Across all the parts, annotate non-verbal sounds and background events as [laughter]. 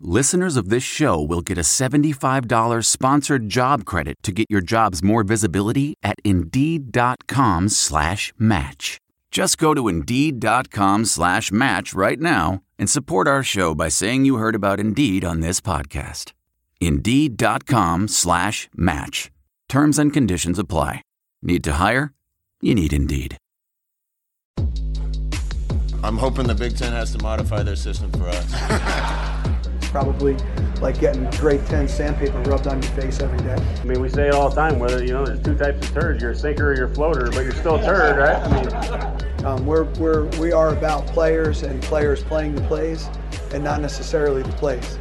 listeners of this show will get a $75 sponsored job credit to get your jobs more visibility at Indeed.com slash match. Just go to Indeed.com slash match right now and support our show by saying you heard about Indeed on this podcast. Indeed.com slash match. Terms and conditions apply. Need to hire? You need Indeed. I'm hoping the Big Ten has to modify their system for us. [laughs] Probably like getting grade 10 sandpaper rubbed on your face every day. I mean, we say it all the time, whether, you know, there's two types of turds. You're a sinker or you're a floater, but you're still a turd, right? I mean, Um, we're, we're, we are about players and players playing the plays and not necessarily the plays.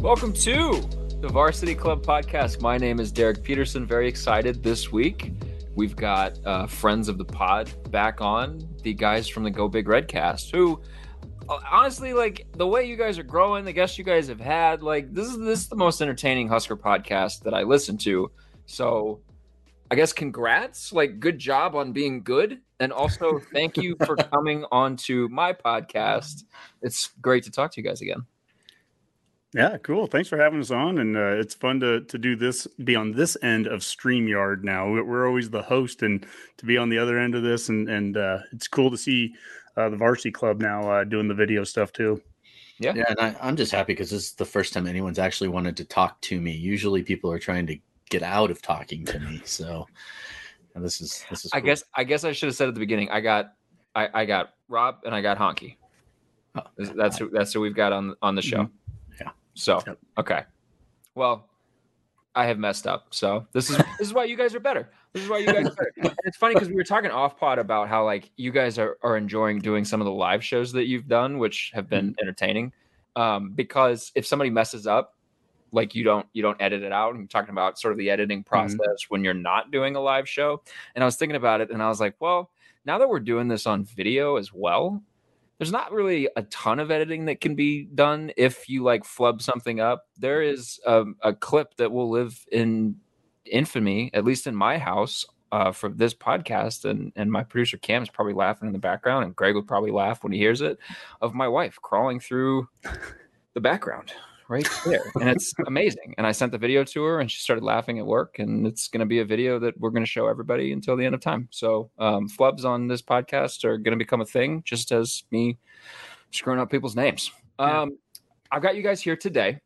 Welcome to the Varsity Club podcast. My name is Derek Peterson. Very excited this week. We've got uh, friends of the pod back on, the guys from the Go Big Red cast, who honestly, like the way you guys are growing, the guests you guys have had, like this is this is the most entertaining Husker podcast that I listen to. So I guess congrats, like good job on being good. And also thank you for [laughs] coming on to my podcast. It's great to talk to you guys again. Yeah, cool. Thanks for having us on, and uh, it's fun to to do this, be on this end of Streamyard. Now We- we're always the host, and to be on the other end of this, and and uh, it's cool to see uh, the Varsity Club now uh, doing the video stuff too. Yeah. Yeah, and I, I'm just happy because this is the first time anyone's actually wanted to talk to me. Usually, people are trying to get out of talking to me. So and this is this is. I cool. guess I guess I should have said at the beginning. I got I, I got Rob and I got Honky. Oh, That's who, that's who we've got on on the show. Yeah. So Yep. okay. Well, I have messed up. So this is this is why you guys are better. This is why you guys are [laughs] it's funny because we were talking off pod about how like you guys are, are enjoying doing some of the live shows that you've done, which have been mm-hmm. entertaining. Um, because if somebody messes up, like you don't you don't edit it out. And you're talking about sort of the editing mm-hmm. process when you're not doing a live show. And I was thinking about it and I was like, well, now that we're doing this on video as well, there's not really a ton of editing that can be done if you like flub something up. There is a, a clip that will live in infamy, at least in my house, uh, for this podcast. And and my producer Cam is probably laughing in the background, and Greg would probably laugh when he hears it, of my wife crawling through the background right there, and it's [laughs] amazing. And I sent the video to her, and she started laughing at work. And it's going to be a video that we're going to show everybody until the end of time. So um, flubs on this podcast are going to become a thing, just as me screwing up people's names. Um, I've got you guys here today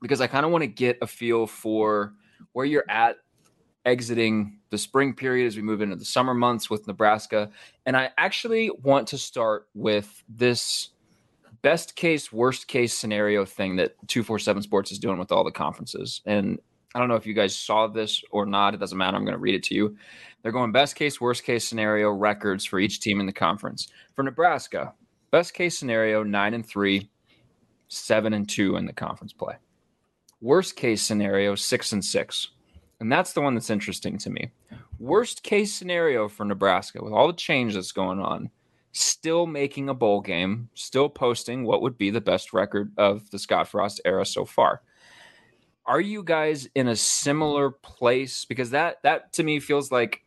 because I kind of want to get a feel for where you're at exiting the spring period as we move into the summer months with Nebraska. And I actually want to start with this best case, worst case scenario thing that 247 Sports is doing with all the conferences. And I don't know if you guys saw this or not. It doesn't matter. I'm going to read it to you. They're going best case, worst case scenario records for each team in the conference. For Nebraska, best case scenario, nine and three, seven and two in the conference play. Worst case scenario, six and six. And that's the one that's interesting to me. Worst case scenario for Nebraska, with all the change that's going on, still making a bowl game, still posting what would be the best record of the Scott Frost era so far. Are you guys in a similar place? Because that that to me feels like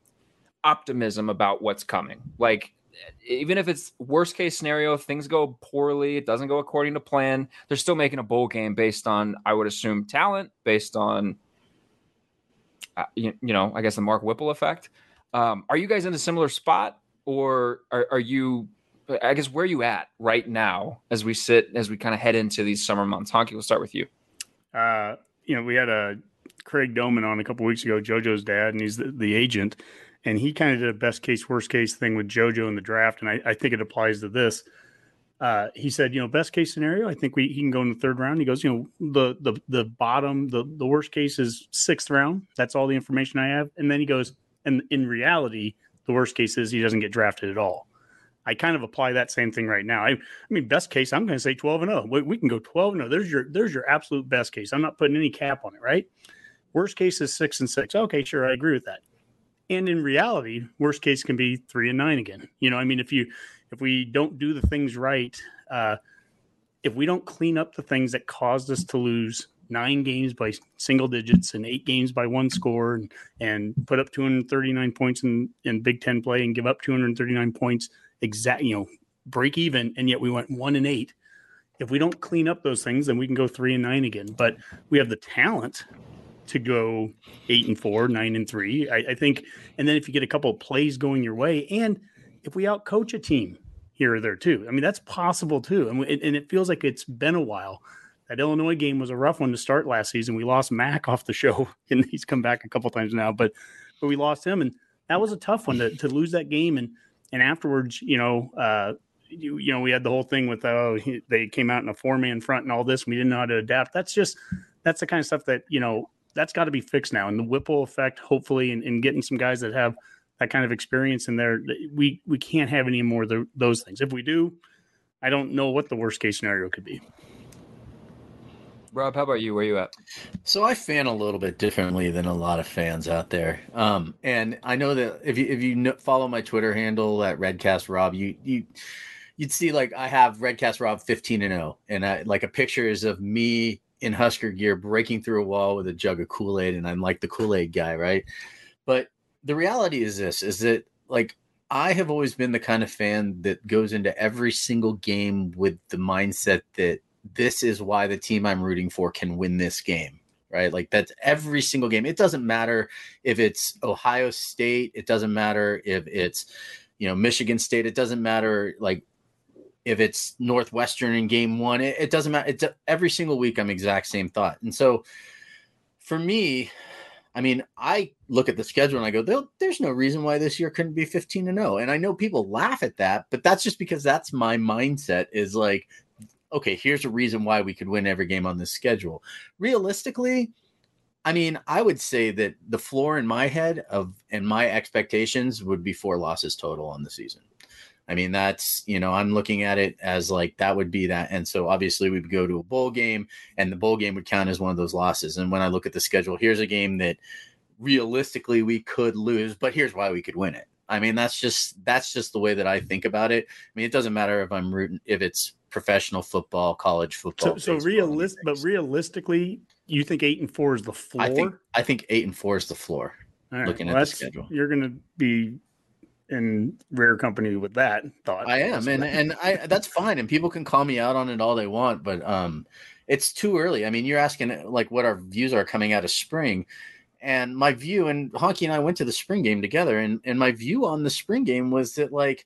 optimism about what's coming. Like even if it's worst case scenario, if things go poorly, it doesn't go according to plan, they're still making a bowl game based on, I would assume, talent, based on, uh, you, you know, I guess the Mark Whipple effect. Um, are you guys in a similar spot, or are, are you? I guess where are you at right now as we sit as we kind of head into these summer months? Honky, we'll start with you. Uh, you know, we had a Craig Domann on a couple weeks ago, JoJo's dad, and he's the, the agent, and he kind of did a best case, worst case thing with JoJo in the draft, and I, I think it applies to this. Uh, he said, you know, best case scenario, I think we he can go in the third round. He goes, you know, the the the bottom, the the worst case is sixth round. That's all the information I have. And then he goes, and in reality, the worst case is he doesn't get drafted at all. I kind of apply that same thing right now. I, I mean, best case, I'm going to say 12 and 0. We, we can go 12 and 0. There's your there's your absolute best case. I'm not putting any cap on it, right? Worst case is six and six. Okay, sure, I agree with that. And in reality, worst case can be three and nine again. You know, I mean, if you if we don't do the things right, uh, if we don't clean up the things that caused us to lose nine games by single digits and eight games by one score and, and put up 239 points in, in Big Ten play and give up 239 points exact, you know, break even. And yet we went one and eight. If we don't clean up those things, then we can go three and nine again. But we have the talent to go eight and four, nine and three. I, I think, and then if you get a couple of plays going your way, and if we out coach a team here or there too, I mean that's possible too. And, and it feels like it's been a while. That Illinois game was a rough one to start last season. We lost Mac [laughs] off the show, and he's come back a couple times now, but but we lost him, and that was a tough one to, to lose that game. And and afterwards, you know, uh, you, you know, we had the whole thing with oh he, they came out in a four man front and all this. And we didn't know how to adapt. That's just that's the kind of stuff that you know that's got to be fixed now. And the Whipple effect, hopefully, and, and getting some guys that have that kind of experience in there, we we can't have any more of the, those things. If we do, I don't know what the worst case scenario could be. Rob, how about you? Where are you at? So I fan a little bit differently than a lot of fans out there, um, and I know that if you if you know, follow my Twitter handle at Redcast Rob, you you you'd see like I have Redcast Rob fifteen and zero, and I, like a picture is of me in Husker gear breaking through a wall with a jug of Kool Aid, and I'm like the Kool Aid guy, right? But the reality is this: is that like I have always been the kind of fan that goes into every single game with the mindset that this is why the team I'm rooting for can win this game, right? Like that's every single game. It doesn't matter if it's Ohio State, it doesn't matter if it's you know Michigan State, it doesn't matter like if it's Northwestern in game 1, it, it doesn't matter. It's every single week I'm exact same thought. And so for me, I mean, I look at the schedule and I go, there's no reason why this year couldn't be 15 and 0. And I know people laugh at that, but that's just because that's my mindset is like, okay, here's a reason why we could win every game on this schedule. Realistically, I mean, I would say that the floor in my head of and my expectations would be four losses total on the season. I mean, that's, you know, I'm looking at it as like that would be that. And so obviously we would go to a bowl game and the bowl game would count as one of those losses. And when I look at the schedule, here's a game that realistically we could lose, but here's why we could win it. I mean, that's just that's just the way that I think about it. I mean, it doesn't matter if I'm rooting if it's professional football, college football. So, so realistic, but realistically, you think eight and four is the floor? I think I think eight and four is the floor. Looking well, at the schedule, you're going to be in rare company with that thought. I am, and and I that's fine, and people can call me out on it all they want, but um, it's too early. I mean, you're asking like what our views are coming out of spring, and my view, and Honky and I went to the spring game together, and and my view on the spring game was that like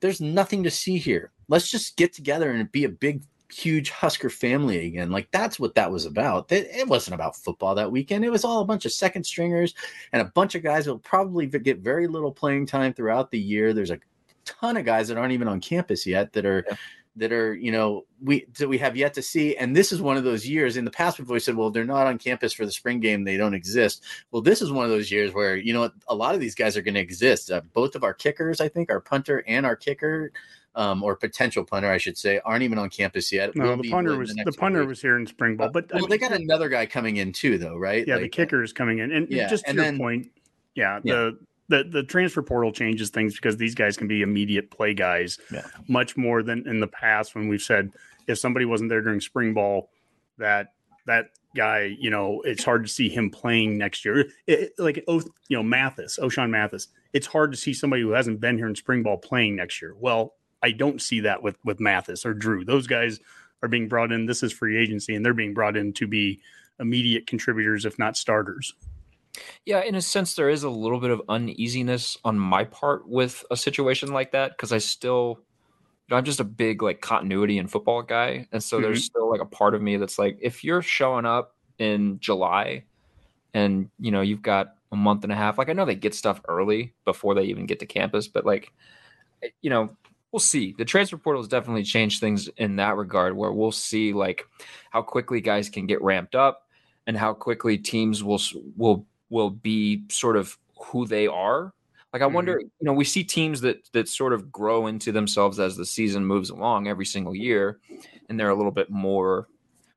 there's nothing to see here. Let's just get together and be a big huge Husker family again. Like that's what that was about. It wasn't about football that weekend. It was all a bunch of second stringers and a bunch of guys will probably get very little playing time throughout the year. There's a ton of guys that aren't even on campus yet that are yeah. that are you know we that we have yet to see. And this is one of those years. In the past, we've always said, well, they're not on campus for the spring game. They don't exist. Well, this is one of those years where you know a lot of these guys are going to exist. Uh, both of our kickers, I think, our punter and our kicker um, or potential punter, I should say, aren't even on campus yet. No, the punter was the, the punter was here in spring ball, but well, I mean, they got another guy coming in too, though, right? Yeah, like, the kicker is coming in, and yeah, just to and your then, point, yeah, yeah, the the the transfer portal changes things because these guys can be immediate play guys, yeah. much more than in the past when we've said if somebody wasn't there during spring ball, that that guy, you know, it's hard to see him playing next year. It, like, oh, you know, Mathis, Ochaun Mathis. It's hard to see somebody who hasn't been here in spring ball playing next year. Well, I don't see that with with Mathis or Drew. Those guys are being brought in. This is free agency, and they're being brought in to be immediate contributors, if not starters. Yeah, in a sense, there is a little bit of uneasiness on my part with a situation like that because I still, you know, I'm just a big like continuity and football guy, and so mm-hmm. there's still like a part of me that's like, if you're showing up in July, and you know you've got a month and a half, like I know they get stuff early before they even get to campus, but like, eh, you know, we'll see. The transfer portal has definitely changed things in that regard, where we'll see like how quickly guys can get ramped up and how quickly teams will will will be sort of who they are. Like I mm-hmm. wonder, you know, we see teams that that sort of grow into themselves as the season moves along every single year, and they're a little bit more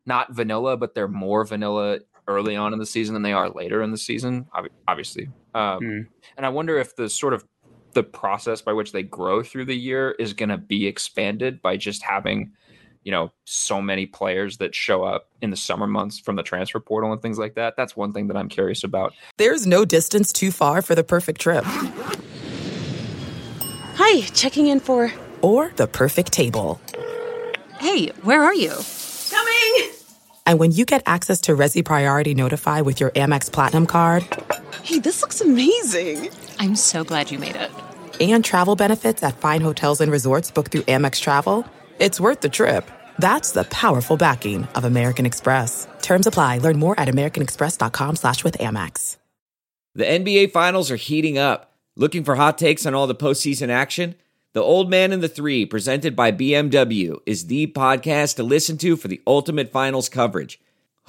not vanilla, but they're more vanilla early on in the season than they are later in the season, obviously. Um, mm. And I wonder if the sort of the process by which they grow through the year is going to be expanded by just having you know so many players that show up in the summer months from the transfer portal and things like that. That's one thing that i'm curious about. There's no distance too far for the perfect trip. Hi checking in for or the perfect table. Hey where are you? Coming! And when you get access to Resy priority notify with your amex platinum card hey this looks amazing i'm so glad you made it and travel benefits at fine hotels and resorts booked through amex travel it's worth the trip. That's the powerful backing of American Express. Terms apply. Learn more at americanexpress.com slash with Amex. The NBA Finals are heating up. Looking for hot takes on all the postseason action? The Old Man and the Three, presented by BMW, is the podcast to listen to for the ultimate finals coverage.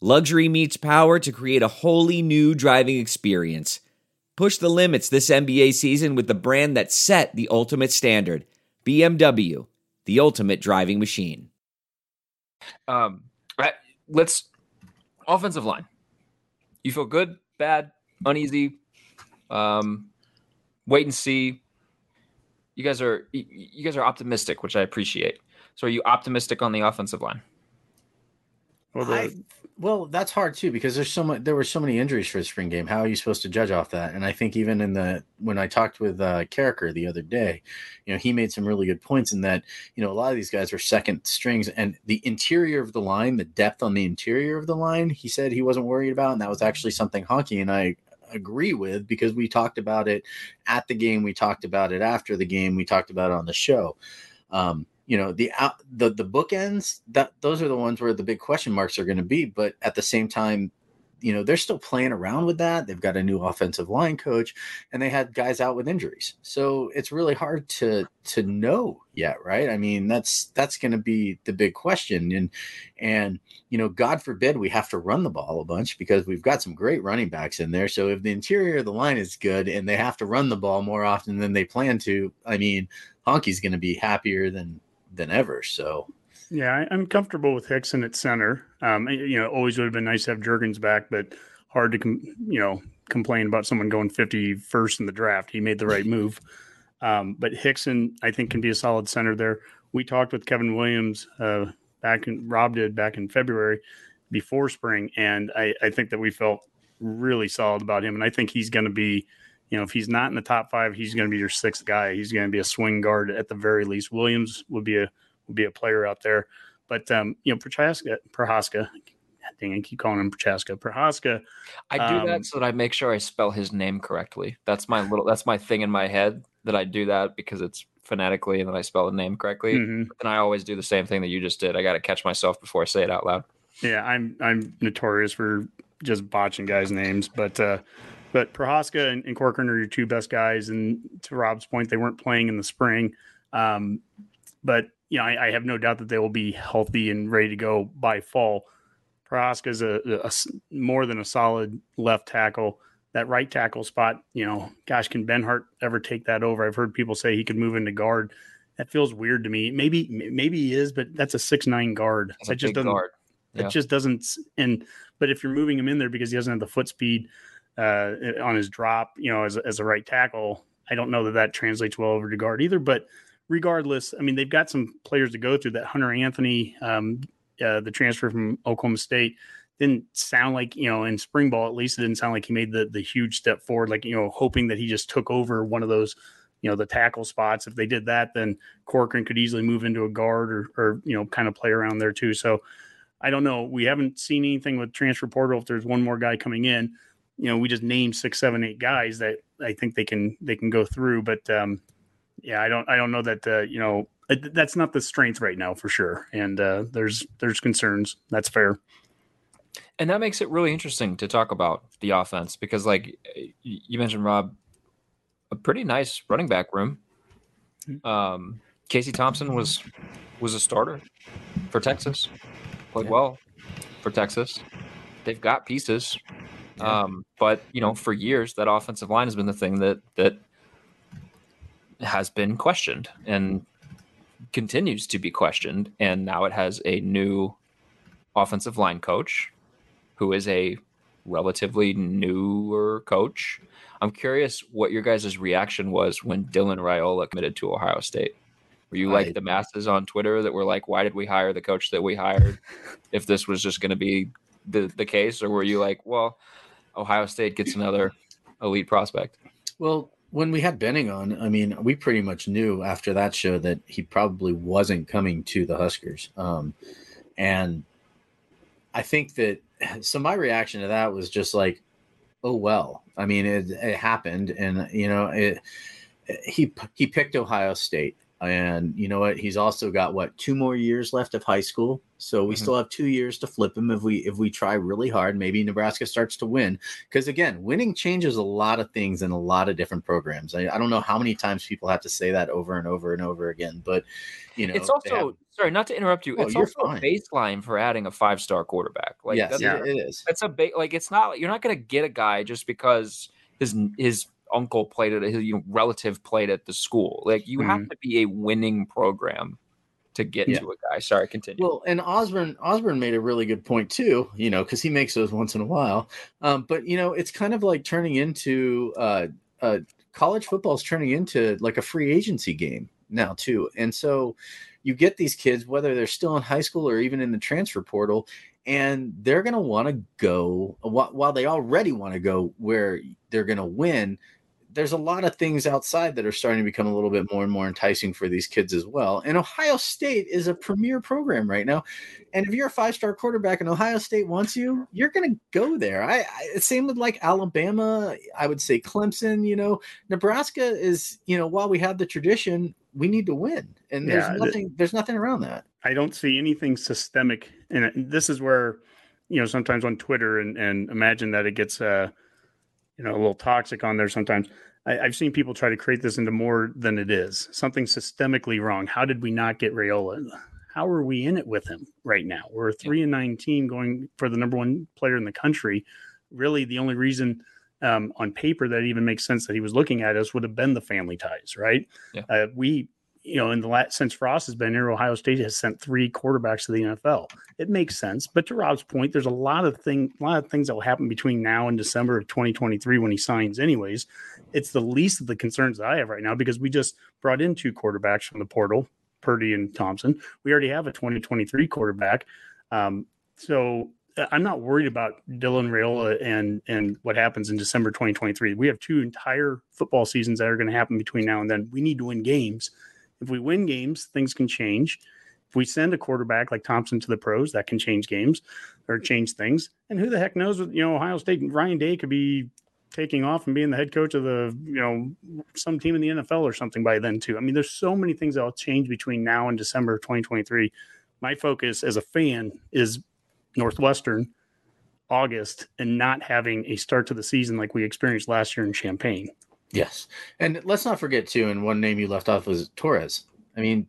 Luxury meets power to create a wholly new driving experience. Push the limits this NBA season with the brand that set the ultimate standard BMW, the ultimate driving machine. Um, let's offensive line. You feel good, bad, uneasy, um, wait and see. You guys are you guys are optimistic, which I appreciate. So, are you optimistic on the offensive line? Well, the, I, well, that's hard too because there's so much. There were so many injuries for the spring game. How are you supposed to judge off that? And I think even in the when I talked with uh, Carriker the other day, you know, he made some really good points in that you know a lot of these guys are second strings, and the interior of the line, the depth on the interior of the line, he said he wasn't worried about, and that was actually something Honky and I agree with because we talked about it at the game, we talked about it after the game, we talked about it on the show. Um, you know the the the bookends that those are the ones where the big question marks are going to be but at the same time you know they're still playing around with that. They've got a new offensive line coach and they had guys out with injuries. So it's really hard to to know yet right? I mean that's that's going to be the big question and and you know god forbid we have to run the ball a bunch because we've got some great running backs in there. So if the interior of the line is good and they have to run the ball more often than they plan to i mean honky's going to be happier than than ever. So yeah, I, am comfortable with Hixson at center. Um, you know, always would have been nice to have Jurgens back, but hard to com- you know complain about someone going 51st in the draft. He made the right move. Um, but Hixson, I think, can be a solid center there. We talked with Kevin Williams uh, back in Rob did back in February before spring, and I, I think that we felt really solid about him. And I think he's going to be you know, if he's not in the top five, he's going to be your sixth guy. He's going to be a swing guard at the very least. Williams would be a would be a player out there, but um, you know, Prochaska, Prohaska, dang, I keep calling him Prochaska, Prohaska. I do um, that so that I make sure I spell his name correctly. That's my little that's my thing in my head that I do that because it's phonetically and then I spell the name correctly. Mm-hmm. And I always do the same thing that you just did. I got to catch myself before I say it out loud. Yeah, I'm I'm notorious for just botching guys' names, but uh, but Prohaska and, and Corcoran are your two best guys. And to Rob's point, they weren't playing in the spring. Um, but you know, I, I, have no doubt that they will be healthy and ready to go by fall. Prohaska is a, a, more than a solid left tackle. That right tackle spot, you know, gosh, can Benhart ever take that over? I've heard people say he could move into guard. That feels weird to me. Maybe, maybe he is, but that's a six nine guard. That's that just doesn't. Guard. Yeah. It just doesn't. And but if you're moving him in there because he doesn't have the foot speed, uh, on his drop, you know, as, as a right tackle. I don't know that that translates well over to guard either, but regardless, I mean, they've got some players to go through. That Hunter Anthony, um, uh, the transfer from Oklahoma State, didn't sound like you know in spring ball at least it didn't sound like he made the the huge step forward. Like you know, hoping that he just took over one of those you know the tackle spots. If they did that, then Corcoran could easily move into a guard or or you know kind of play around there too. So I don't know. We haven't seen anything with transfer portal. If there's one more guy coming in, you know, we just named six, seven, eight guys that I think they can they can go through. But um, yeah, I don't I don't know that uh, you know that's not the strength right now for sure. And uh, there's there's concerns. That's fair. and that makes it really interesting to talk about the offense because, like you mentioned, Rob, a pretty nice running back room. Mm-hmm. Um, Casey Thompson was was a starter for Texas, played yeah. well for Texas. They've got pieces, yeah. um, but you know, for years that offensive line has been the thing that that has been questioned and continues to be questioned. And now it has a new offensive line coach who is a relatively newer coach. I'm curious what your guys' reaction was when Dylan Raiola committed to Ohio State. Were you like the masses on Twitter that were like, "Why did we hire the coach that we hired? if this was just going to be the the case," or were you like, "Well, Ohio State gets another elite prospect"? Well, when we had Benning on, I mean, we pretty much knew after that show that he probably wasn't coming to the Huskers, um, and I think that so my reaction to that was just like, oh well. I mean, it, it happened, and you know, it, he he picked Ohio State, and you know what? He's also got what two more years left of high school, so we mm-hmm. still have two years to flip him if we if we try really hard. Maybe Nebraska starts to win because again, winning changes a lot of things in a lot of different programs. I, I don't know how many times people have to say that over and over and over again, but you know, it's also sorry, not to interrupt you. Oh, it's also fine. a baseline for adding a five star quarterback. Like yes, that's, yeah, it is. It's a ba- like it's not you're not going to get a guy just because his his uncle played at his you know, relative played at the school. Like you mm-hmm. have to be a winning program to get yeah. to a guy. Sorry, continue. Well, and Osborne Osborne made a really good point too. You know, because he makes those once in a while. Um, but you know, it's kind of like turning into uh, uh, college football is turning into like a free agency game now too, and so you get these kids, whether they're still in high school or even in the transfer portal, and they're going to want to go while they already want to go where they're going to win. There's a lot of things outside that are starting to become a little bit more and more enticing for these kids as well. And Ohio State is a premier program right now. And if you're a five star quarterback and Ohio State wants you, you're going to go there. I, I, same with like Alabama. I would say Clemson. You know, Nebraska is. You know, while we have the tradition, we need to win, and there's yeah, nothing. there's nothing around that. I don't see anything systemic, and this is where you know sometimes on Twitter and and imagine that it gets uh you know a little toxic on there sometimes. I, have seen people try to create this into more than it is. Something systemically wrong. How did we not get Raiola How are we in it with him right now? We're a three and nine team going for the number one player in the country. Really, the only reason um, on paper that even makes sense that he was looking at us would have been the family ties, right? Yeah. Uh, we, you know, in the last since Frost has been here, Ohio State has sent three quarterbacks to the NFL. It makes sense, but to Rob's point, there's a lot of thing, a lot of things that will happen between now and December of 2023 when he signs. Anyways, it's the least of the concerns that I have right now because we just brought in two quarterbacks from the portal, Purdy and Thompson. We already have a 2023 quarterback. Um, so I'm not worried about Dylan Raiola and and what happens in December 2023. We have two entire football seasons that are going to happen between now and then. We need to win games. If we win games, things can change. If we send a quarterback like Thompson to the pros, that can change games or change things. And who the heck knows? You know Ohio State, Ryan Day could be taking off and being the head coach of the you know some team in the NFL or something by then too. I mean, there's so many things that will change between now and December of 2023. My focus as a fan is Northwestern August and not having a start to the season like we experienced last year in Champaign. Yes. And let's not forget too, and one name you left off was Torres. I mean,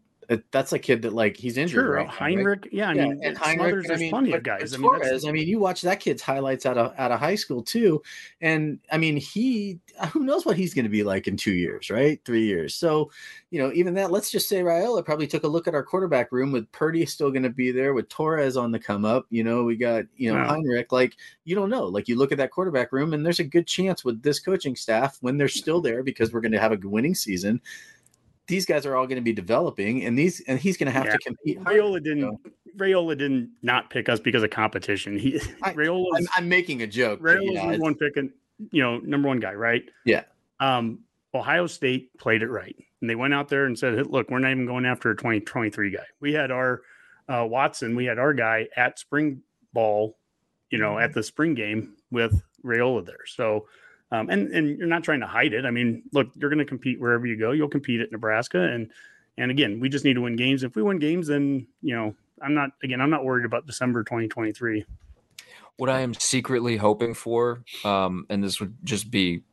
that's a kid that like he's injured. Sure, right uh, Heinrich. Right? Yeah, I mean, and uh, Heinrich. There's I mean, plenty of guys. I mean, Torres. I mean, you watch that kid's highlights out of out of high school too, and I mean, he uh, who knows what he's going to be like in two years, right? Three years. So, you know, even that. Let's just say Raiola probably took a look at our quarterback room with Purdy still going to be there, with Torres on the come up. You know, we got you know wow. Heinrich. Like you don't know. Like you look at that quarterback room, and there's a good chance with this coaching staff when they're still there because we're going to have a winning season these guys are all going to be developing, and these and he's going to have yeah. to compete. Raiola didn't. Raiola didn't not pick us because of competition. He [laughs] Raiola. I'm, I'm, making a joke. Raiola yeah, one picking, you know, number one guy, right? Yeah. Um, Ohio State played it right, and they went out there and said, "Look, we're not even going after a 2023 guy. We had our uh, Watson, we had our guy at spring ball, you know, at the spring game with Raiola there. So." Um, and and you're not trying to hide it. I mean, look, you're going to compete wherever you go. You'll compete at Nebraska, and and again, we just need to win games. If we win games, then you know, I'm not again, I'm not worried about December 2023. what I am secretly hoping for, um, and this would just be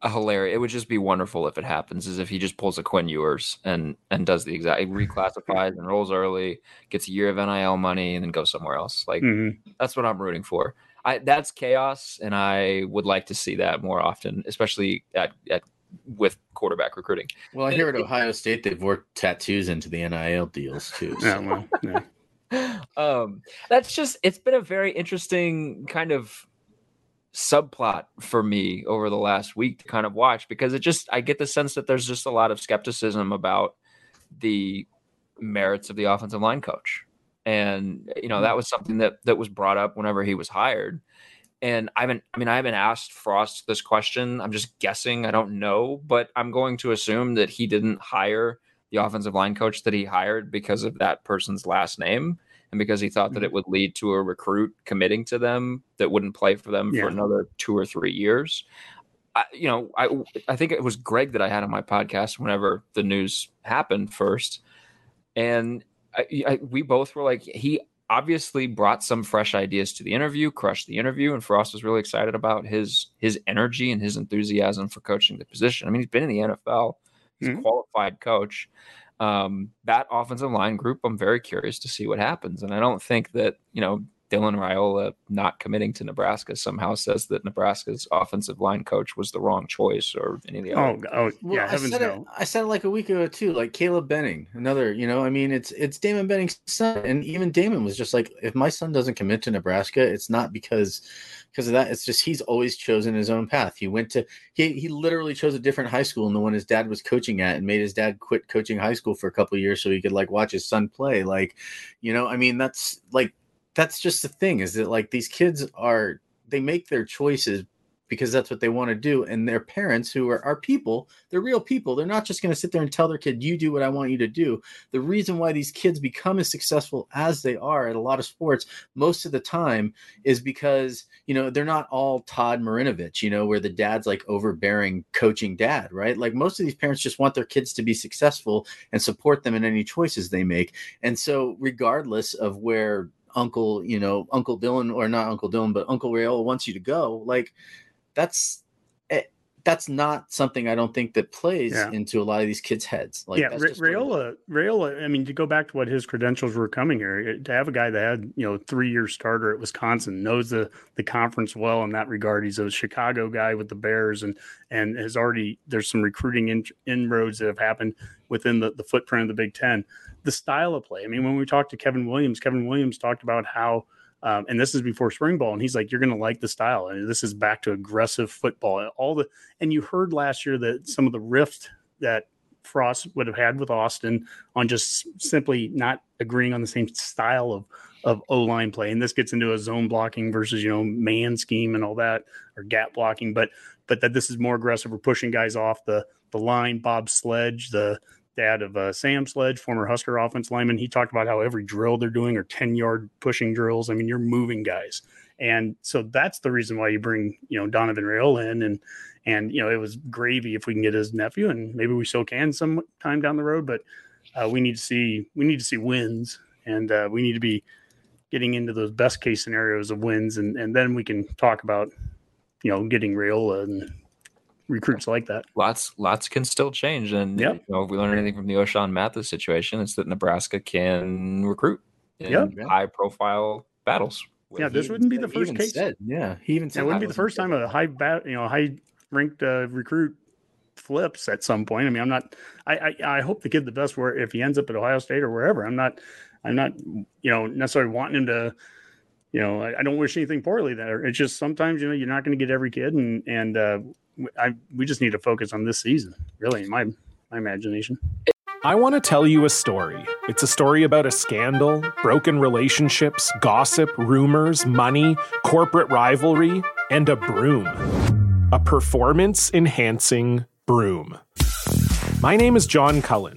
a hilarious. It would just be wonderful if it happens. Is if he just pulls a Quinn Ewers and and does the exact reclassifies and rolls early, gets a year of NIL money, and then goes somewhere else. Like Mm-hmm. that's what I'm rooting for. I that's chaos, and I would like to see that more often, especially at at with quarterback recruiting. Well, I hear at Ohio State they've worked tattoos into the NIL deals too. Yeah, well, yeah. [laughs] um that's just it's been a very interesting kind of subplot for me over the last week to kind of watch because it just I get the sense that there's just a lot of skepticism about the merits of the offensive line coach. And you know, that mm-hmm. was something that that was brought up whenever he was hired. And I haven't I mean I haven't asked Frost this question. I'm just guessing, I don't know, but I'm going to assume that he didn't hire the offensive line coach that he hired because of that person's last name and because he thought that mm-hmm. it would lead to a recruit committing to them that wouldn't play for them Yeah. for another two or three years. I, you know, I I think it was Greg that I had on my podcast whenever the news happened first, and I, I, we both were like, he obviously brought some fresh ideas to the interview, crushed the interview, and Frost was really excited about his his energy and his enthusiasm for coaching the position. I mean, he's been in the NFL, he's a qualified coach. Um, that offensive line group, I'm very curious to see what happens, and I don't think that you know Dylan Raiola not committing to Nebraska somehow says that Nebraska's offensive line coach was the wrong choice or any of the Oh, other. oh, oh Well, yeah, I heavens said it. no. I said it like a week ago too. Like Caleb Benning, another. You know, I mean, it's it's Damon Benning's son, and even Damon was just like, if my son doesn't commit to Nebraska, it's not because because of that. It's just he's always chosen his own path. He went to he he literally chose a different high school than the one his dad was coaching at, and made his dad quit coaching high school for a couple of years so he could like watch his son play. Like, you know, I mean, that's like that's just the thing is that like these kids are they make their choices because that's what they want to do and their parents who are, are people they're real people they're not just going to sit there and tell their kid you do what i want you to do. The reason why these kids become as successful as they are at a lot of sports most of the time is because you know they're not all todd marinovich you know where the dad's like overbearing coaching dad right? Like most of these parents just want their kids to be successful and support them in any choices they make and so regardless of where uncle you know uncle dylan or not uncle dylan but uncle Raiola wants you to go like that's that's not something i don't think that plays Yeah. into a lot of these kids heads like yeah, that's Ra-. Raiola, Raiola. I mean, to go back to what his credentials were coming here, to have a guy that had you know three year starter at Wisconsin knows the the conference well in that regard. He's a Chicago guy with the Bears, and and has already there's some recruiting in, inroads that have happened within the the footprint of the Big Ten. The style of play. I mean, when we talked to Kevin Williams, Kevin Williams talked about how. Um, and this is before spring ball, and he's like, "You're going to like the style." And this is back to aggressive football. All the and you heard last year that some of the rift that Frost would have had with Austin on just simply not agreeing on the same style of of O line play. And this gets into a zone blocking versus you know man scheme and all that or gap blocking. But but that this is more aggressive. We're pushing guys off the the line. Bob Sledge, the dad of uh, Sam Sledge, former Husker offense lineman, he talked about how every drill they're doing are ten yard pushing drills. I mean, you're moving guys. And so that's the reason why you bring, you know, Donovan Raiola in and and you know, it was gravy if we can get his nephew, and maybe we still can some time down the road, but uh, we need to see we need to see wins and uh, we need to be getting into those best case scenarios of wins and, and then we can talk about you know getting Raiola and recruits like that. Lots, lots can still change, and Yep. you know, if we learn anything from the Ochaun Mathis situation, it's that Nebraska can recruit in Yep. high-profile battles. Yeah, this wouldn't be the first case. said- yeah he even said It wouldn't be the first time a high bat, you know, high ranked uh, recruit flips at some point. I mean, I'm not. I, I I hope the kid the best where if he ends up at Ohio State or wherever. I'm not. I'm not. You know, necessarily wanting him to. You know, I, I don't wish anything poorly there. It's just sometimes you know you're not going to get every kid, and and uh, I we just need to focus on this season. Really, in my my imagination. I want to tell you a story. It's a story about a scandal, broken relationships, gossip, rumors, money, corporate rivalry, and a broom. A performance enhancing broom. My name is John Cullen.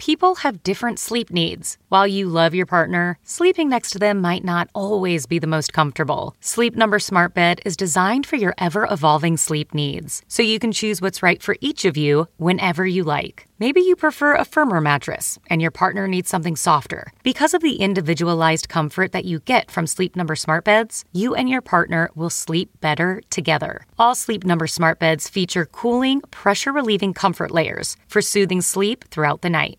people have different sleep needs. While you love your partner, sleeping next to them might not always be the most comfortable. Sleep Number Smart Bed is designed for your ever evolving sleep needs, so you can choose what's right for each of you whenever you like. Maybe you prefer a firmer mattress and your partner needs something softer. Because of the individualized comfort that you get from Sleep Number Smart Beds, you and your partner will sleep better together. All Sleep Number Smart Beds feature cooling, pressure relieving comfort layers for soothing sleep throughout the night.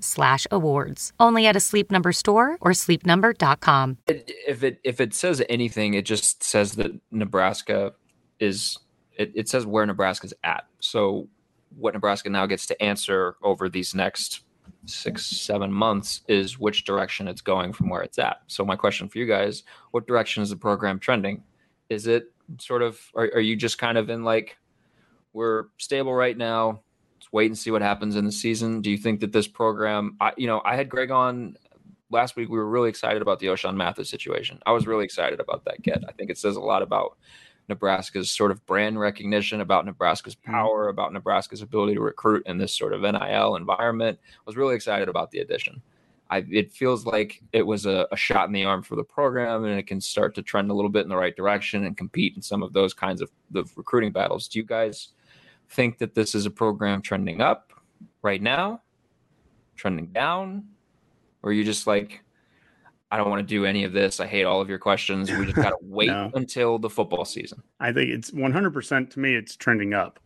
slash awards. Only at a Sleep Number store or sleepnumber.com. If it if it says anything, it just says that Nebraska is it, it says where Nebraska's at. So what Nebraska now gets to answer over these next six, seven months is which direction it's going from where it's at. So my question for you guys, what direction is the program trending? Is it sort of are, are you just kind of in like we're stable right now? Let's wait and see what happens in the season. Do you think that this program, I, you know, I had Greg on last week. We were really excited about the Ochaun Mathis situation. I was really excited about that get. I think it says a lot about Nebraska's sort of brand recognition, about Nebraska's mm-hmm. power, about Nebraska's ability to recruit in this sort of NIL environment. I was really excited about the addition. I, it feels like it was a, a, shot in the arm for the program, and it can start to trend a little bit in the right direction and compete in some of those kinds of the recruiting battles. Do you guys think that this is a program trending up right now, trending down, or are you just like, I don't want to do any of this. I hate all of your questions. We just got to [laughs] wait no. until the football season. I think it's 100% to me. It's trending up,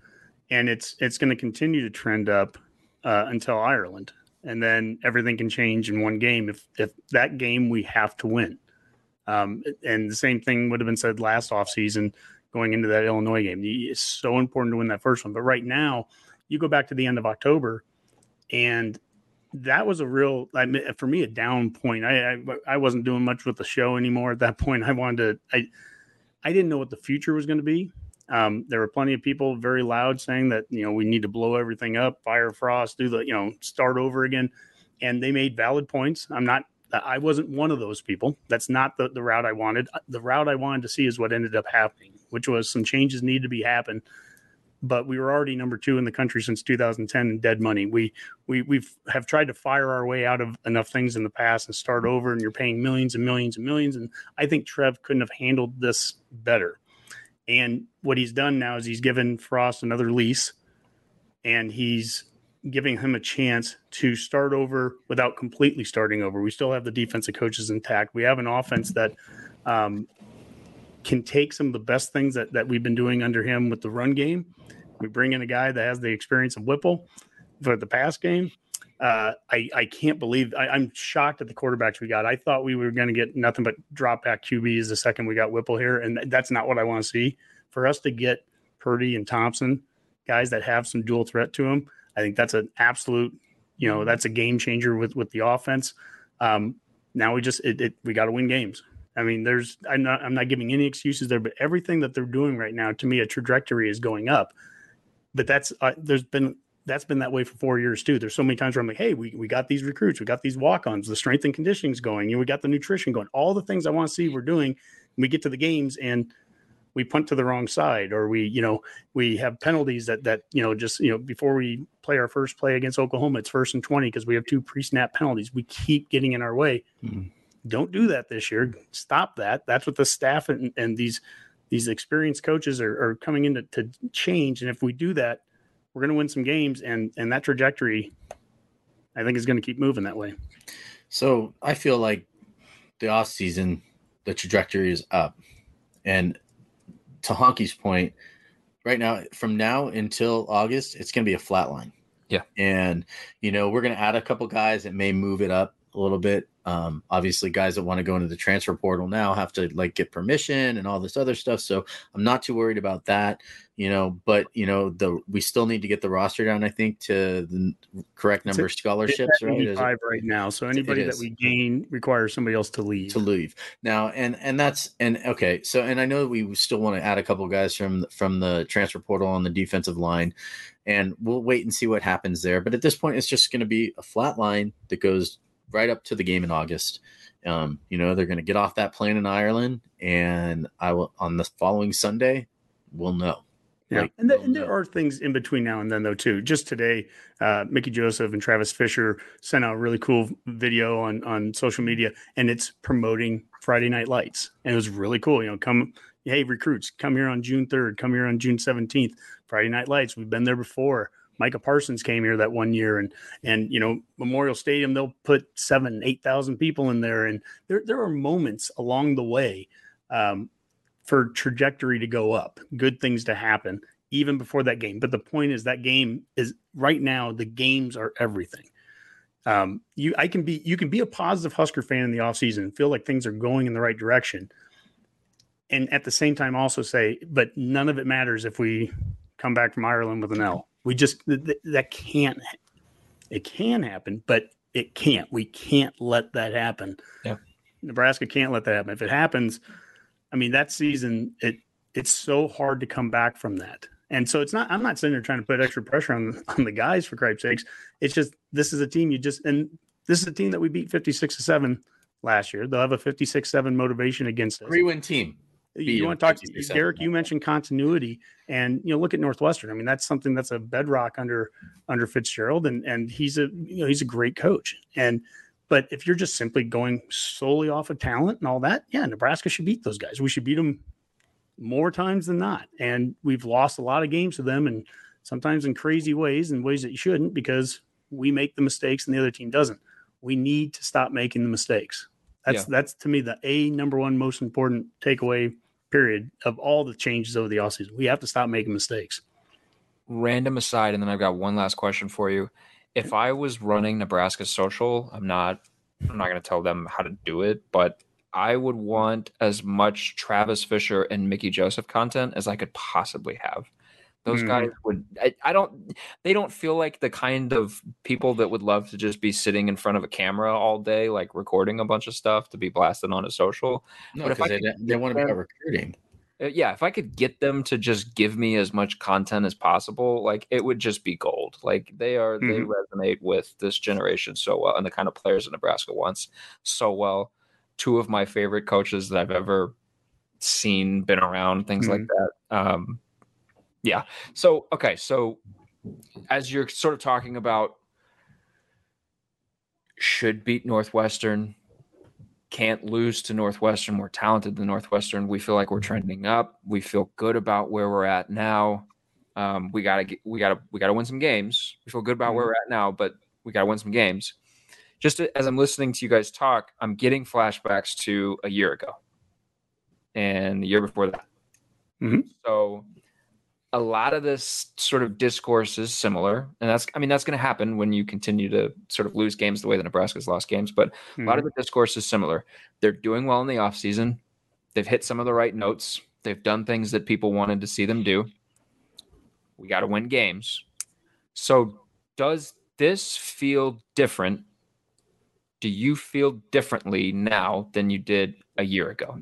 and it's it's going to continue to trend up uh, until Ireland, and then everything can change in one game. If if that game we have to win, um, and the same thing would have been said last offseason going into that Illinois game. It's so important to win that first one. But right now, you go back to the end of October, and that was a real I mean, for me a down point. I, I, I wasn't doing much with the show anymore at that point. I wanted to I I didn't know what the future was going to be. Um, there were plenty of people very loud saying that you know we need to blow everything up, fire Frost, do the you know start over again, and they made valid points. I'm not I wasn't one of those people. That's not the, the route I wanted. The route I wanted to see is what ended up happening, which was some changes needed to be happen. But we were already number two in the country since 2010 in dead money. We we we've have tried to fire our way out of enough things in the past and start over, and you're paying millions and millions and millions. And I think Trev couldn't have handled this better. And what he's done now is he's given Frost another lease, and he's giving him a chance to start over without completely starting over. We still have the defensive coaches intact. We have an offense that um, can take some of the best things that, that we've been doing under him with the run game. We bring in a guy that has the experience of Whipple for the pass game. Uh, I, I can't believe I, am shocked at the quarterbacks we got. I thought we were going to get nothing but drop back QBs the second we got Whipple here, and that's not what I want to see. For us to get Purdy and Thompson, guys that have some dual threat to them, I think that's an absolute, you know, that's a game changer with with the offense. Um, now we just it, it we got to win games. I mean, there's I'm not I'm not giving any excuses there, but everything that they're doing right now, to me, a trajectory is going up. But that's uh, there's been that's been that way for four years too. There's so many times where I'm like, hey, we, we got these recruits, we got these walk-ons, the strength and conditioning's going, you know, we got the nutrition going, all the things I want to see we're doing. we get to the games and we punt to the wrong side or we you know we have penalties that that you know just you know before we play our first play against Oklahoma it's first and 20 because we have two pre-snap penalties we keep getting in our way Mhm. Don't do that this year stop that that's what the staff and, and these these experienced coaches are, are coming in to, to change and if we do that we're going to win some games and and that trajectory I think is going to keep moving that way So I feel like the off season, the trajectory is up. And to Honky's point, right now, from now until August, it's going to be a flat line. Yeah. And, you know, we're going to add a couple guys that may move it up a little bit. Um, obviously, guys that want to go into the transfer portal now have to like get permission and all this other stuff. So I'm not too worried about that, you know. But you know, the we still need to get the roster down. I think to the correct number of scholarships. Right? 85 right now so anybody that we gain requires somebody else to leave to leave now and and that's and okay so and i know we still want to add a couple guys from from the transfer portal on the defensive line and we'll wait and see what happens there but at this point it's just going to be a flat line that goes right up to the game in august um you know they're going to get off that plane in ireland and i will on the following sunday we'll know Yeah, Like, and, th- and there are things in between now and then, though, too. Just today, uh, Mickey Joseph and Travis Fisher sent out a really cool video on on social media, and it's promoting Friday Night Lights, and it was really cool. You know, come, hey, recruits, come here on June third, come here on June seventeenth. Friday Night Lights, we've been there before. Micah Parsons came here that one year, and and you know Memorial Stadium, they'll put seven, eight thousand people in there, and there there are moments along the way. Um, for trajectory to go up, good things to happen even before that game. But the point is that game is right now the games are everything. Um, you I can be you can be a positive Husker fan in the offseason and feel like things are going in the right direction. And at the same time also say, but none of it matters if we come back from Ireland with an L. We just th- th- that can't it can happen, but it can't. We can't let that happen. Yeah. Nebraska can't let that happen. If it happens, I mean, that season, it it's so hard to come back from that. And so it's not. I'm not sitting there trying to put extra pressure on on the guys for Christ's sakes. It's just this is a team you just and this is a team that we beat 56 to seven last year. They'll have a 56 seven motivation against us. three win team You want to talk, 56-7. Derek? You mentioned continuity, and you know, look at Northwestern. I mean, that's something that's a bedrock under under Fitzgerald, and and he's a you know he's a great coach. And but if you're just simply going solely off of talent and all that, yeah, Nebraska should beat those guys. We should beat them more times than not. And we've lost a lot of games to them, and sometimes in crazy ways, in ways that you shouldn't, because we make the mistakes and the other team doesn't. We need to stop making the mistakes. That's Yeah. that's to me the a number one most important takeaway period of all the changes over the offseason. We have to stop making mistakes. random aside, and then I've got one last question for you. If I was running Nebraska social, I'm not I'm not going to tell them how to do it, but I would want as much Travis Fisher and Mickey Joseph content as I could possibly have. Those Mhm. guys would I, I don't they don't feel like the kind of people that would love to just be sitting in front of a camera all day like recording a bunch of stuff to be blasted on a social. no But if I they, could they want to be recruiting uh, yeah, if I could get them to just give me as much content as possible, like it would just be gold. Like they are, they Mhm. resonate with this generation so well, and the kind of players that Nebraska wants so well. Two of my favorite coaches that I've ever seen, been around, things like that. Um, yeah. So okay, so as you're sort of talking about, should beat Northwestern, can't lose to Northwestern. More talented than Northwestern. We feel like we're trending up. We feel good about where we're at now. Um, we gotta get, we gotta we gotta win some games. We feel good about where we're at now, but we gotta win some games. Just as I'm listening to you guys talk, I'm getting flashbacks to a year ago and the year before that. Mhm. So a lot of this sort of discourse is similar, and that's I mean that's going to happen when you continue to sort of lose games the way that Nebraska's lost games. But a lot of the discourse is similar. They're doing well in the offseason. They've hit some of the right notes. They've done things that people wanted to see them do. We got to win games. So does this feel different? Do you feel differently now than you did a year ago?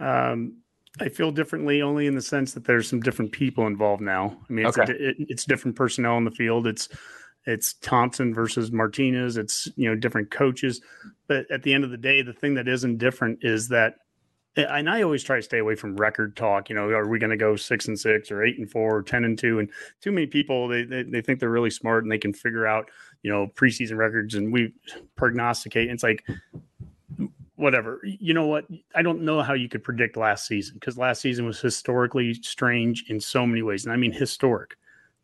Um, I feel differently only in the sense that there's some different people involved now. I mean, it's, Okay. di- it, it's different personnel in the field. It's it's Thompson versus Martinez. It's you know different coaches. But at the end of the day, the thing that isn't different is that eh, and I always try to stay away from record talk. You know, are we going to go six and six or eight and four or ten and two? And too many people they, they they think they're really smart and they can figure out you know preseason records and we prognosticate. It's like whatever. You know what? I don't know how you could predict last season because last season was historically strange in so many ways, and I mean historic.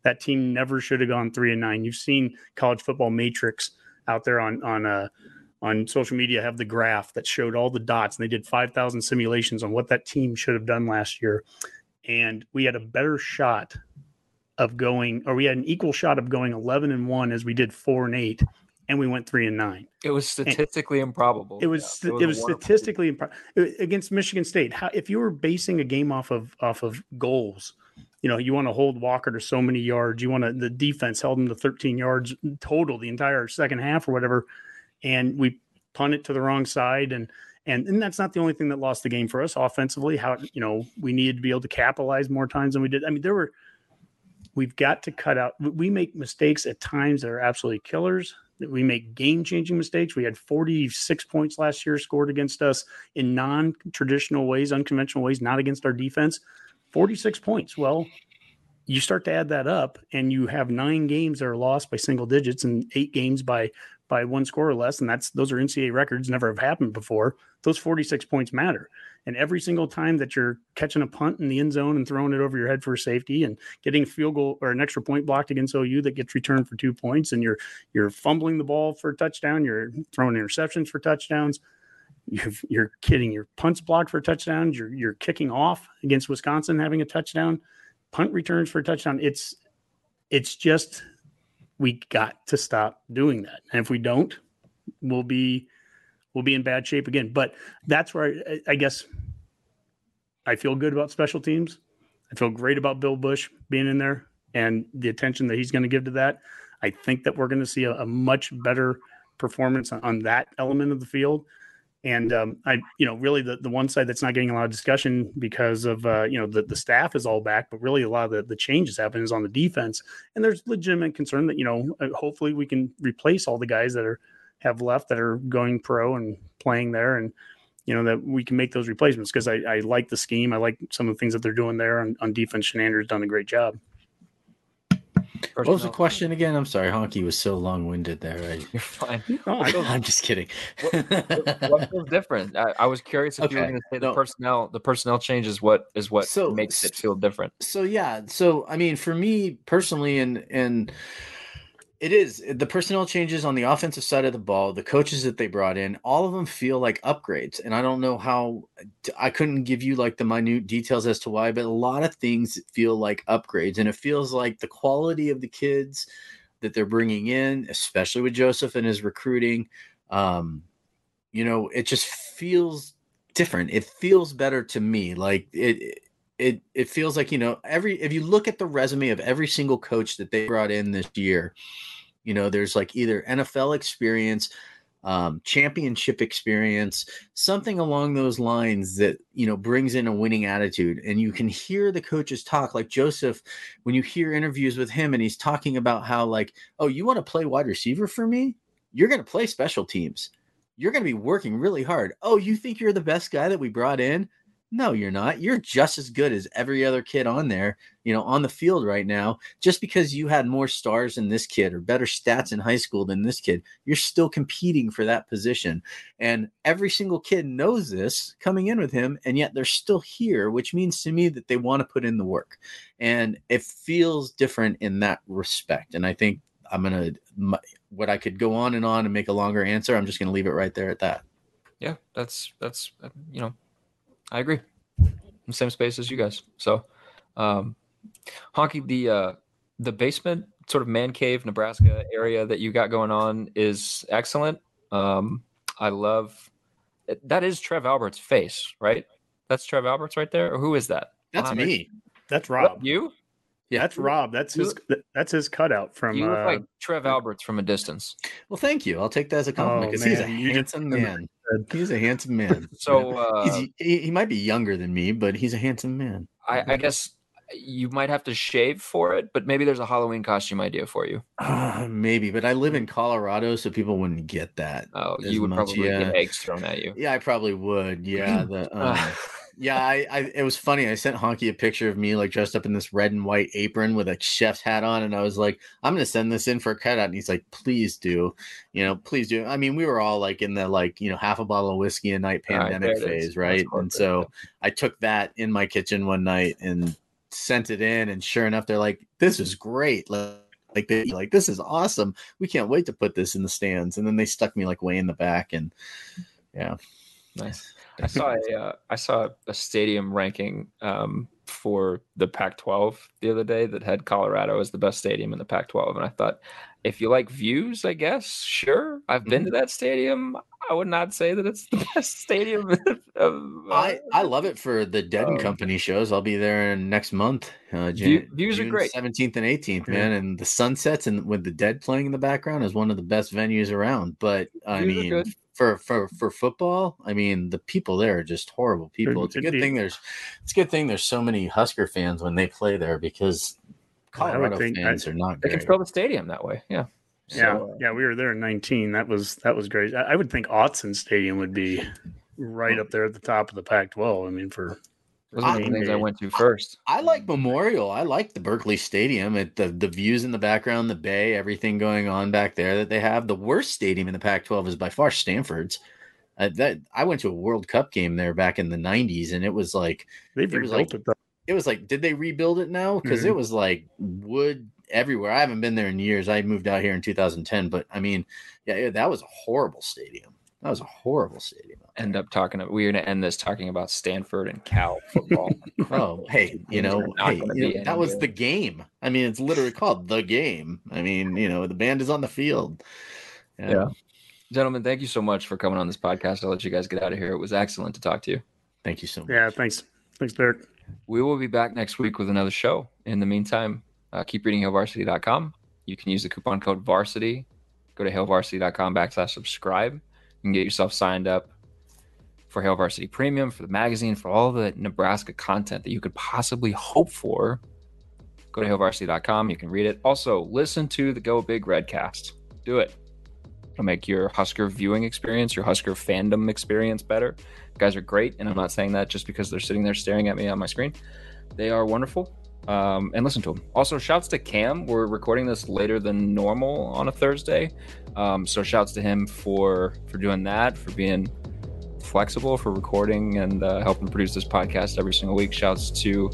That team never should have gone three and nine. You've seen college football matrix out there on on uh, on social media have the graph that showed all the dots, and they did five thousand simulations on what that team should have done last year, and we had a better shot of going, or we had an equal shot of going eleven and one as we did four and eight, and we went three and nine. It was statistically and improbable. It was Yeah, it was, wonderful. statistically impro- uh, against Michigan State. How if you were basing a game off of off of goals, you know, you want to hold Walker to so many yards. You want to the defense held him to 13 yards total the entire second half or whatever, and we punt it to the wrong side and. And, and that's not the only thing that lost the game for us offensively. How you know we needed to be able to capitalize more times than we did. I mean, there were we've got to cut out. We make mistakes at times that are absolutely killers. We make game changing mistakes. We had 46 points last year scored against us in non traditional ways, unconventional ways, not against our defense. 46 points. Well, you start to add that up, and you have nine games that are lost by single digits, and eight games by by one score or less, and that's those are NCAA records, never have happened before. Those 46 points matter. And every single time that you're catching a punt in the end zone and throwing it over your head for safety and getting a field goal or an extra point blocked against OU that gets returned for two points, and you're you're fumbling the ball for a touchdown, you're throwing interceptions for touchdowns, you've, you're kidding, your punts blocked for touchdowns, you're you're kicking off against Wisconsin having a touchdown, punt returns for a touchdown. It's it's just we got to stop doing that. And if we don't, we'll be we'll be in bad shape again. But that's where I, I guess I feel good about special teams. I feel great about Bill Busch being in there and the attention that he's going to give to that. I think that we're going to see a, a much better performance on, on that element of the field. And um, I, you know, really the, the one side that's not getting a lot of discussion because of, uh, you know, the, the staff is all back, but really a lot of the, the changes happen is on the defense. And there's legitimate concern that, you know, uh, hopefully we can replace all the guys that are have left that are going pro and playing there. And, you know, that we can make those replacements because I, I like the scheme. I like some of the things that they're doing there on, on defense. Chinander's done a great job. What was the question again? I'm sorry, Honky was so long winded there. I, You're fine. [laughs] I, am just kidding. what feels different? I, I was curious if you were going to say the no. personnel. The personnel change is what is what So- makes it feel different. so yeah so i mean for me personally and and it is. The personnel changes on the offensive side of the ball the coaches that they brought in all of them feel like upgrades. And i don't know how i couldn't give you like the minute details as to why but a lot of things feel like upgrades. And it feels like the quality of the kids that they're bringing in especially with joseph and his recruiting um you know it just feels different. It feels better to me. Like it it it feels like you know every if you look at the resume of every single coach that they brought in this year you know there's like either nfl experience um, championship experience something along those lines that you know brings in a winning attitude. And you can hear the coaches talk like joseph when you hear interviews with him and he's talking about how like oh you want to play wide receiver for me? You're going to play special teams. You're going to be working really hard. Oh you think you're the best guy that we brought in no, you're not. You're just as good as every other kid on there, you know, on the field right now. Just because you had more stars than this kid or better stats in high school than this kid, you're still competing for that position. And every single kid knows this coming in with him, and yet they're still here, which means to me that they want to put in the work. And it feels different in that respect. And I think I'm going to, what I could go on and on and make a longer answer, I'm just going to leave it right there at that. Yeah, that's that's uh, you know, I agree. In the same space as you guys. So, um, Honky, the uh, the basement sort of man cave Nebraska area that you got going on is excellent. Um, I love that is Trev Alberts' face, right? That's Trev Alberts right there, or who is that? That's Mohammed? me. That's Rob. You? Yeah, that's Rob. That's his. That's his cutout from. You look uh, like Trev Alberts from a distance. Well, thank you. I'll take that as a compliment Oh, because he's a man, you just- handsome man. [laughs] [laughs] He's a handsome man. [laughs] So uh, He's, he, he might be younger than me, but he's a handsome man. I, I guess you might have to shave for it, but maybe there's a Halloween costume idea for you. Uh, maybe, but I live in Colorado, so people wouldn't get that. Oh, you would much, probably yeah. get eggs thrown at you. Yeah, I probably would. Yeah, [clears throat] the, um, Uh. Yeah. I, I, it was funny. I sent Honky a picture of me like dressed up in this red and white apron with a chef's hat on, and I was like, "I'm gonna send this in for a cutout." And he's like, "Please do, you know, please do." I mean, we were all like in the like you know half a bottle of whiskey a night pandemic is. phase, right? And so I took that in my kitchen one night and sent it in, and sure enough, they're like, "This is great." Like, like they like this is awesome. We can't wait to put this in the stands. And then they stuck me like way in the back, and yeah, Nice. I saw a uh, I saw a stadium ranking um, for the Pac-12 the other day that had Colorado as the best stadium in the Pac-12, and I thought, if you like views, I guess sure. I've been Mm-hmm. to that stadium. I would not say that it's the [laughs] best stadium. [laughs] of, uh, I I love it for the Dead and Um, Company shows. I'll be there next month. Uh, views are great. 17th and 18th, Yeah. man. And the sunsets and with the Dead playing in the background is one of the best venues around. But I Views mean. For for for football, I mean, the people there are just horrible people. It's a good it- thing there's it's a good thing there's so many Husker fans when they play there because I would Colorado think- fans I- are not They can fill the stadium that way. Yeah. Yeah, So, uh, yeah, we were there in 19. That was that was great. I, I would think Autzen Stadium would be right up there at the top of the Pac-12. I mean, for Those are the game things I went to first. I like Memorial. I like the Berkeley Stadium. It, the the views in the background, the bay, everything going on back there that they have. The worst stadium in the Pac-12 is by far Stanford's. Uh, that I went to a World Cup game there back in the '90s, and it was like They've it was rebuilt like it, though. it was like did they rebuild it now? Because Mhm. it was like wood everywhere. I haven't been there in years. I moved out here in 2010, but I mean, yeah, yeah, that was a horrible stadium. That was a horrible stadium. End up talking. We're going to end this talking about Stanford and Cal football. [laughs] Oh, hey, [laughs] you know, hey, you know, that was good. the game. I mean, it's literally called the game. I mean, you know, the band is on the field. Yeah. Gentlemen, thank you so much for coming on this podcast. I'll let you guys get out of here. It was excellent to talk to you. Thank you so much. Yeah, thanks, thanks, Derek. We will be back next week with another show. In the meantime, uh, keep reading hailvarsity.com. You can use the coupon code varsity. Go to hailvarsity.com backslash subscribe. You can get yourself signed up for Hail Varsity Premium, for the magazine, for all the Nebraska content that you could possibly hope for. Go to hailvarsity.com. You can read it. Also, listen to the Go Big Redcast. Do it. It'll make your Husker viewing experience, your Husker fandom experience better. guys are great, and I'm not saying that just because they're sitting there staring at me on my screen. They are wonderful, um, and listen to them. Also, shouts to Cam. We're recording this later than normal on a Thursday, um, so shouts to him for for doing that, for being flexible, for recording and uh, helping produce this podcast every single week. Shouts to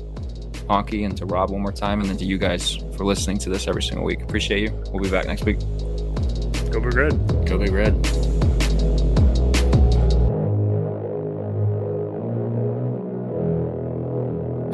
Honky and to Rob one more time, and then to you guys for listening to this every single week. Appreciate you. We'll be back next week. Go Big Red. Go Big Red.